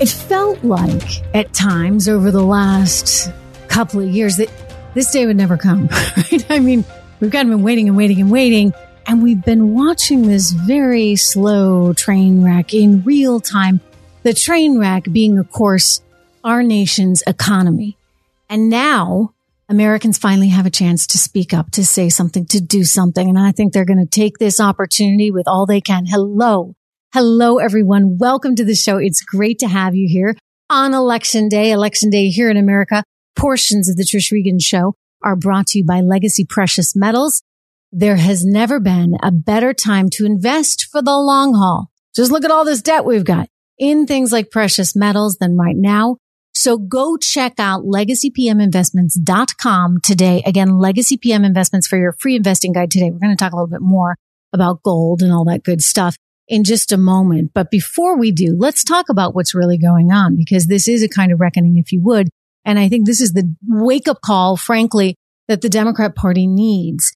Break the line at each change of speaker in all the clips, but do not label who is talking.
It felt like at times over the last couple of years that this day would never come, right? I mean, we've kind of been waiting and waiting and waiting, and we've been watching this very slow train wreck in real time. The train wreck being, of course, our nation's economy. And now Americans finally have a chance to speak up, to say something, to do something. And I think they're going to take this opportunity with all they can. Hello. Hello, everyone. Welcome to the show. It's great to have you here on election day, election day here in America. Portions of the Trish Regan show are brought to you by Legacy Precious Metals. There has never been a better time to invest for the long haul. Just look at all this debt we've got in things like precious metals than right now. So go check out legacypminvestments.com today. Again, Legacy PM Investments for your free investing guide today. We're going to talk a little bit more about gold and all that good stuff in just a moment. But before we do, let's talk about what's really going on because this is a kind of reckoning, if you would. And I think this is the wake up call, frankly, that the Democrat party needs.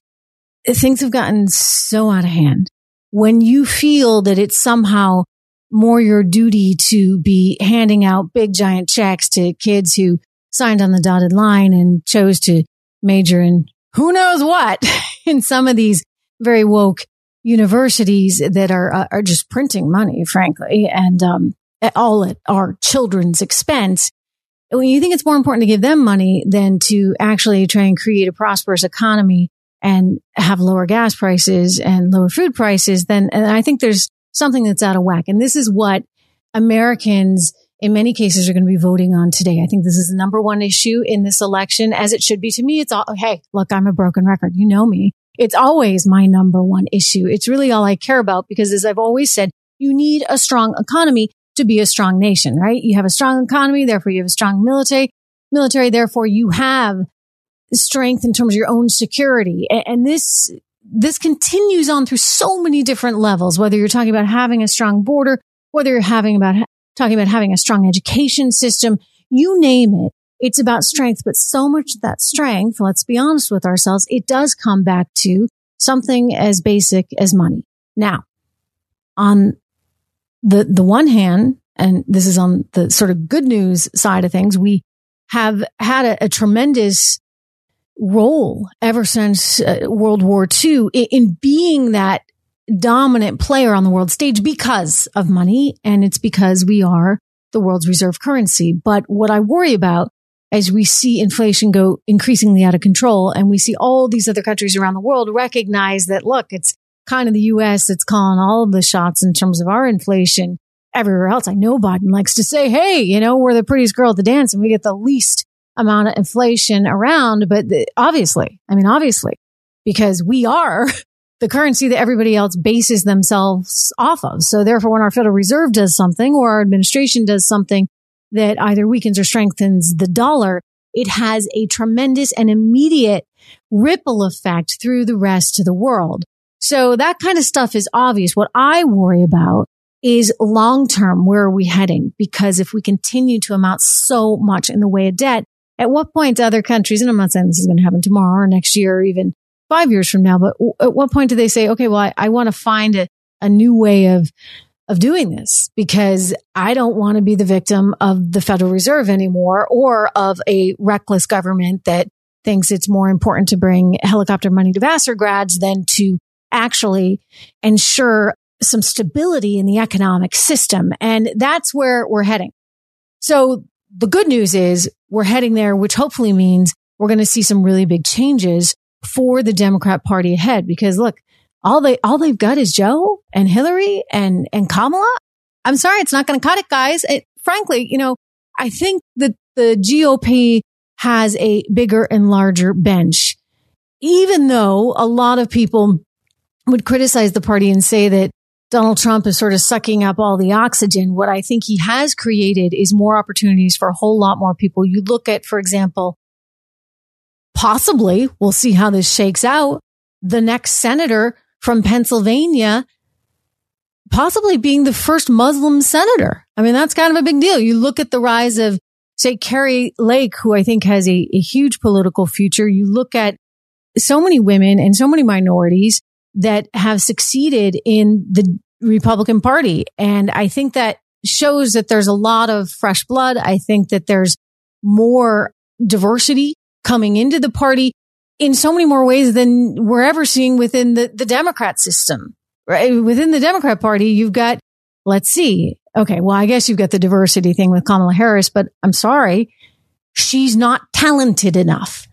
Things have gotten so out of hand. When you feel that it's somehow more your duty to be handing out big giant checks to kids who signed on the dotted line and chose to major in who knows what in some of these very woke universities that are uh, are just printing money, frankly, and um, all at our children's expense. When you think it's more important to give them money than to actually try and create a prosperous economy and have lower gas prices and lower food prices, then I think there's something that's out of whack. And this is what Americans in many cases are going to be voting on today. I think this is the number one issue in this election, as it should be to me. It's all, hey, look, I'm a broken record. You know me. It's always my number one issue. It's really all I care about because as I've always said, you need a strong economy to be a strong nation, right? You have a strong economy, therefore you have a strong military, military, therefore you have strength in terms of your own security. And this this continues on through so many different levels, whether you're talking about having a strong border, whether you're having about talking about having a strong education system, you name it. It's about strength, but so much of that strength, let's be honest with ourselves, it does come back to something as basic as money. Now, on the, the one hand, and this is on the sort of good news side of things, we have had a, a tremendous role ever since uh, World War II in, in being that dominant player on the world stage because of money. And it's because we are the world's reserve currency. But what I worry about as we see inflation go increasingly out of control and we see all these other countries around the world recognize that, look, it's kind of the U.S. that's calling all of the shots in terms of our inflation. Everywhere else, I know Biden likes to say, Hey, you know, we're the prettiest girl at the dance and we get the least amount of inflation around, but the, obviously, I mean, obviously, because we are the currency that everybody else bases themselves off of. So therefore, when our Federal Reserve does something or our administration does something that either weakens or strengthens the dollar, it has a tremendous and immediate ripple effect through the rest of the world. So that kind of stuff is obvious. What I worry about is long term. Where are we heading? Because if we continue to amount so much in the way of debt, at what point do other countries, and I'm not saying this is going to happen tomorrow or next year or even five years from now, but at what point do they say, okay, well, I, I want to find a, a new way of, of doing this because I don't want to be the victim of the Federal Reserve anymore or of a reckless government that thinks it's more important to bring helicopter money to Vassar grads than to actually ensure some stability in the economic system. And that's where we're heading. So the good news is we're heading there, which hopefully means we're going to see some really big changes for the Democrat party ahead. Because look, all they, all they've got is Joe and Hillary and, and Kamala. I'm sorry. It's not going to cut it, guys. It, frankly, you know, I think that the GOP has a bigger and larger bench, even though a lot of people would criticize the party and say that Donald Trump is sort of sucking up all the oxygen. What I think he has created is more opportunities for a whole lot more people. You look at, for example, possibly, we'll see how this shakes out, the next senator from Pennsylvania possibly being the first Muslim senator. I mean, that's kind of a big deal. You look at the rise of, say, Kari Lake, who I think has a, a huge political future. You look at so many women and so many minorities that have succeeded in the Republican Party. And I think that shows that there's a lot of fresh blood. I think that there's more diversity coming into the party in so many more ways than we're ever seeing within the, the Democrat system, right? Within the Democrat party, you've got, let's see. Okay. Well, I guess you've got the diversity thing with Kamala Harris, but I'm sorry. She's not talented enough.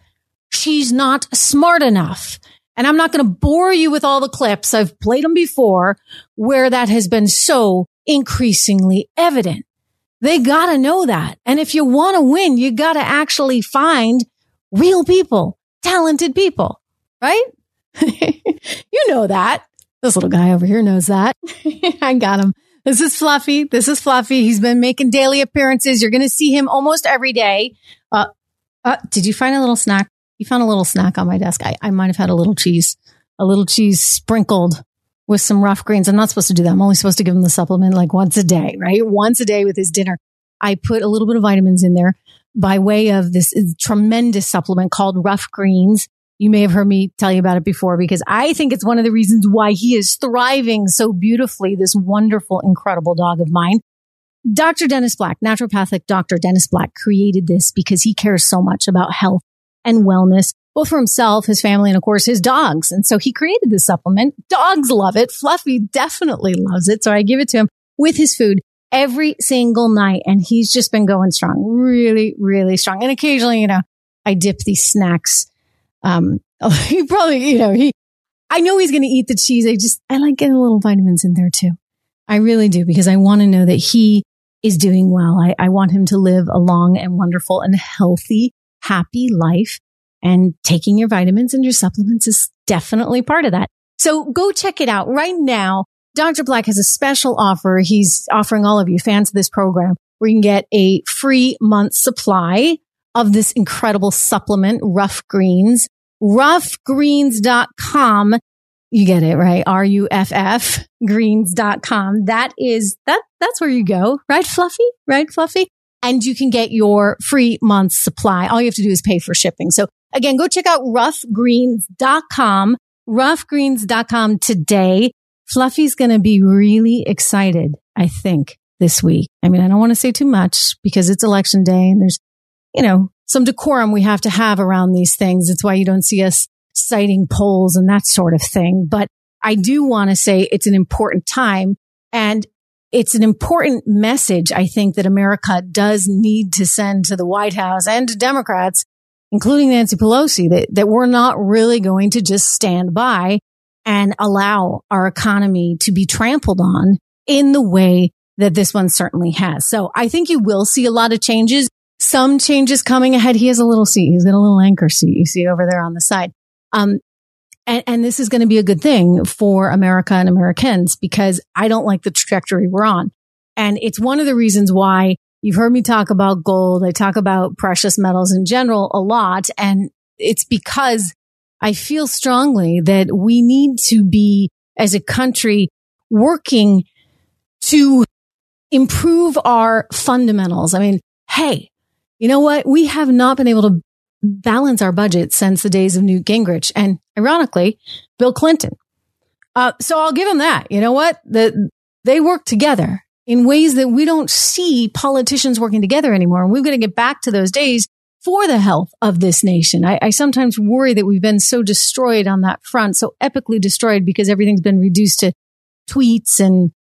She's not smart enough. And I'm not going to bore you with all the clips. I've played them before where that has been so increasingly evident. They got to know that. And if you want to win, you got to actually find real people, talented people, right? you know that. This little guy over here knows that. I got him. This is Fluffy. This is Fluffy. He's been making daily appearances. You're going to see him almost every day. Uh, uh, did you find a little snack? You found a little snack on my desk. I, I might have had a little cheese, a little cheese sprinkled with some Ruff Greens. I'm not supposed to do that. I'm only supposed to give him the supplement like once a day, right? Once a day with his dinner. I put a little bit of vitamins in there by way of this tremendous supplement called Ruff Greens. You may have heard me tell you about it before because I think it's one of the reasons why he is thriving so beautifully. This wonderful, incredible dog of mine. Dr. Dennis Black, naturopathic Dr. Dennis Black created this because he cares so much about health and wellness, both for himself, his family, and of course his dogs. And so he created this supplement. Dogs love it. Fluffy definitely loves it. So I give it to him with his food every single night. And he's just been going strong, really, really strong. And occasionally, you know, I dip these snacks. Um, he probably, you know, he, I know he's going to eat the cheese. I just, I like getting a little vitamins in there too. I really do because I want to know that he is doing well. I, I want him to live a long and wonderful and healthy happy life. And taking your vitamins and your supplements is definitely part of that. So go check it out right now. Dr. Black has a special offer. He's offering all of you fans of this program where you can get a free month supply of this incredible supplement, Ruff Greens. Ruffgreens.com. You get it, right? R-U-F-F greens.com. That is, that, that's where you go, right? Fluffy, right? Fluffy and you can get your free month supply. All you have to do is pay for shipping. So again, go check out ruffgreens.com, ruffgreens.com today. Fluffy's going to be really excited, I think, this week. I mean, I don't want to say too much because it's election day and there's, you know, some decorum we have to have around these things. It's why you don't see us citing polls and that sort of thing. But I do want to say it's an important time. And it's an important message, I think, that America does need to send to the White House and to Democrats, including Nancy Pelosi, that, that we're not really going to just stand by and allow our economy to be trampled on in the way that this one certainly has. So I think you will see a lot of changes, some changes coming ahead. He has a little seat. He's got a little anchor seat you see over there on the side. Um, and, and this is going to be a good thing for America and Americans because I don't like the trajectory we're on. And it's one of the reasons why you've heard me talk about gold. I talk about precious metals in general a lot. And it's because I feel strongly that we need to be as a country working to improve our fundamentals. I mean, hey, you know what? We have not been able to balance our budget since the days of Newt Gingrich and ironically, Bill Clinton. Uh, so I'll give them that. You know what? The, they work together in ways that we don't see politicians working together anymore. And we've got to get back to those days for the health of this nation. I, I sometimes worry that we've been so destroyed on that front, so epically destroyed because everything's been reduced to tweets and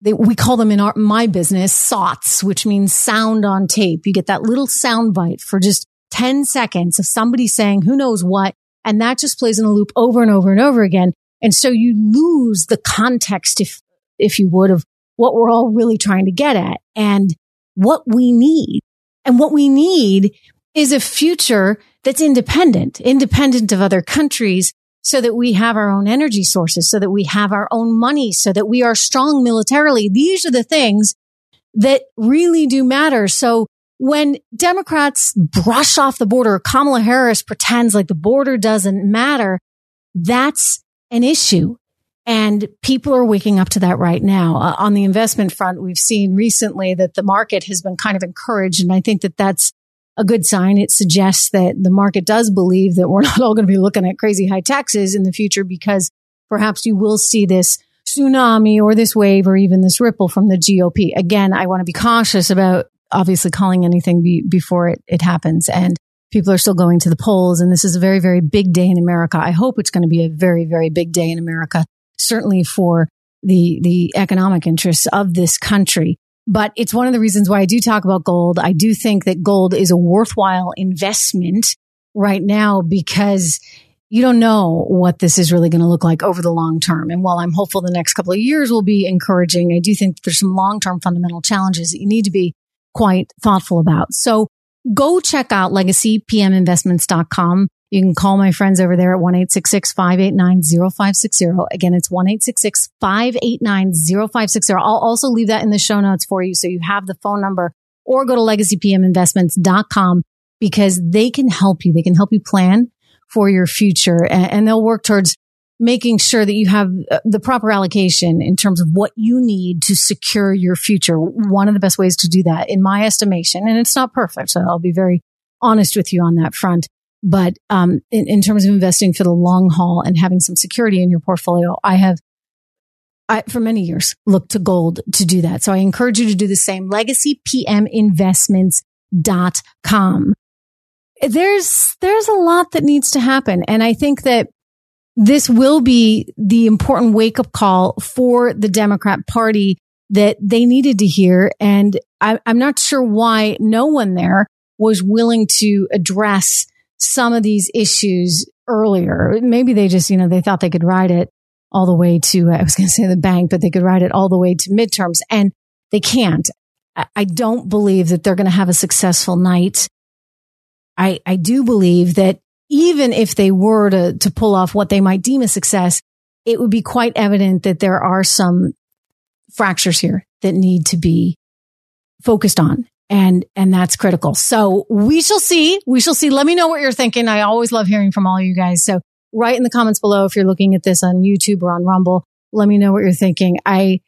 they, we call them in our, my business SOTs, which means sound on tape. You get that little sound bite for just 10 seconds of somebody saying who knows what. And that just plays in a loop over and over and over again. And so you lose the context, if, if you would, of what we're all really trying to get at and what we need. And what we need is a future that's independent, independent of other countries, so that we have our own energy sources, so that we have our own money, so that we are strong militarily. These are the things that really do matter. So when Democrats brush off the border, Kamala Harris pretends like the border doesn't matter, that's an issue. And people are waking up to that right now. Uh, on the investment front, we've seen recently that the market has been kind of encouraged. And I think that that's a good sign. It suggests that the market does believe that we're not all going to be looking at crazy high taxes in the future because perhaps you will see this tsunami or this wave or even this ripple from the GOP. Again, I want to be cautious about obviously calling anything be, before it, it happens. And people are still going to the polls. And this is a very, very big day in America. I hope it's going to be a very, very big day in America, certainly for the, the economic interests of this country. But it's one of the reasons why I do talk about gold. I do think that gold is a worthwhile investment right now because you don't know what this is really going to look like over the long term. And while I'm hopeful the next couple of years will be encouraging, I do think there's some long term fundamental challenges that you need to be quite thoughtful about. So go check out legacypminvestments.com. You can call my friends over there at 1-866-589-0560. Again, it's 1-866-589-0560. I'll also leave that in the show notes for you. So you have the phone number or go to legacypminvestments.com because they can help you. They can help you plan for your future and, they'll work towards making sure that you have uh, the proper allocation in terms of what you need to secure your future. One of the best ways to do that, in my estimation, and it's not perfect, so I'll be very honest with you on that front. But um, in, in terms of investing for the long haul and having some security in your portfolio, I have I, for many years looked to gold to do that. So I encourage you to do the same. LegacyPMinvestments.com. There's, there's a lot that needs to happen. And I think that this will be the important wake up call for the Democrat Party that they needed to hear. And I, am not sure why no one there was willing to address some of these issues earlier. Maybe they just, you know, they thought they could ride it all the way to, I was going to say the bank, but they could ride it all the way to midterms and they can't. I don't believe that they're going to have a successful night. I, I do believe that even if they were to, to pull off what they might deem a success, it would be quite evident that there are some fractures here that need to be focused on. And, and that's critical. So we shall see. We shall see. Let me know what you're thinking. I always love hearing from all you guys. So write in the comments below if you're looking at this on YouTube or on Rumble. Let me know what you're thinking. I,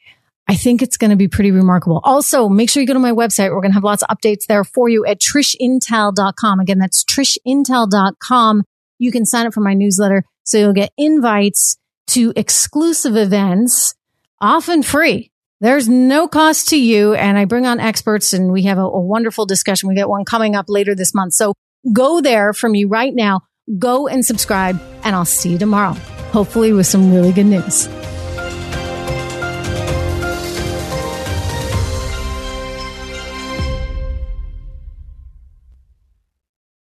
I think it's going to be pretty remarkable. Also, make sure you go to my website. We're going to have lots of updates there for you at trishintel.com. Again, that's trishintel.com. You can sign up for my newsletter so you'll get invites to exclusive events, often free. There's no cost to you. And I bring on experts and we have a, a wonderful discussion. We get one coming up later this month. So go there from you right now. Go and subscribe and I'll see you tomorrow, hopefully with some really good news.